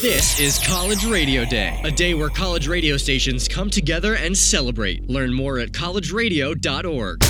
This is College Radio Day, a day where college radio stations come together and celebrate. Learn more at collegeradio.org.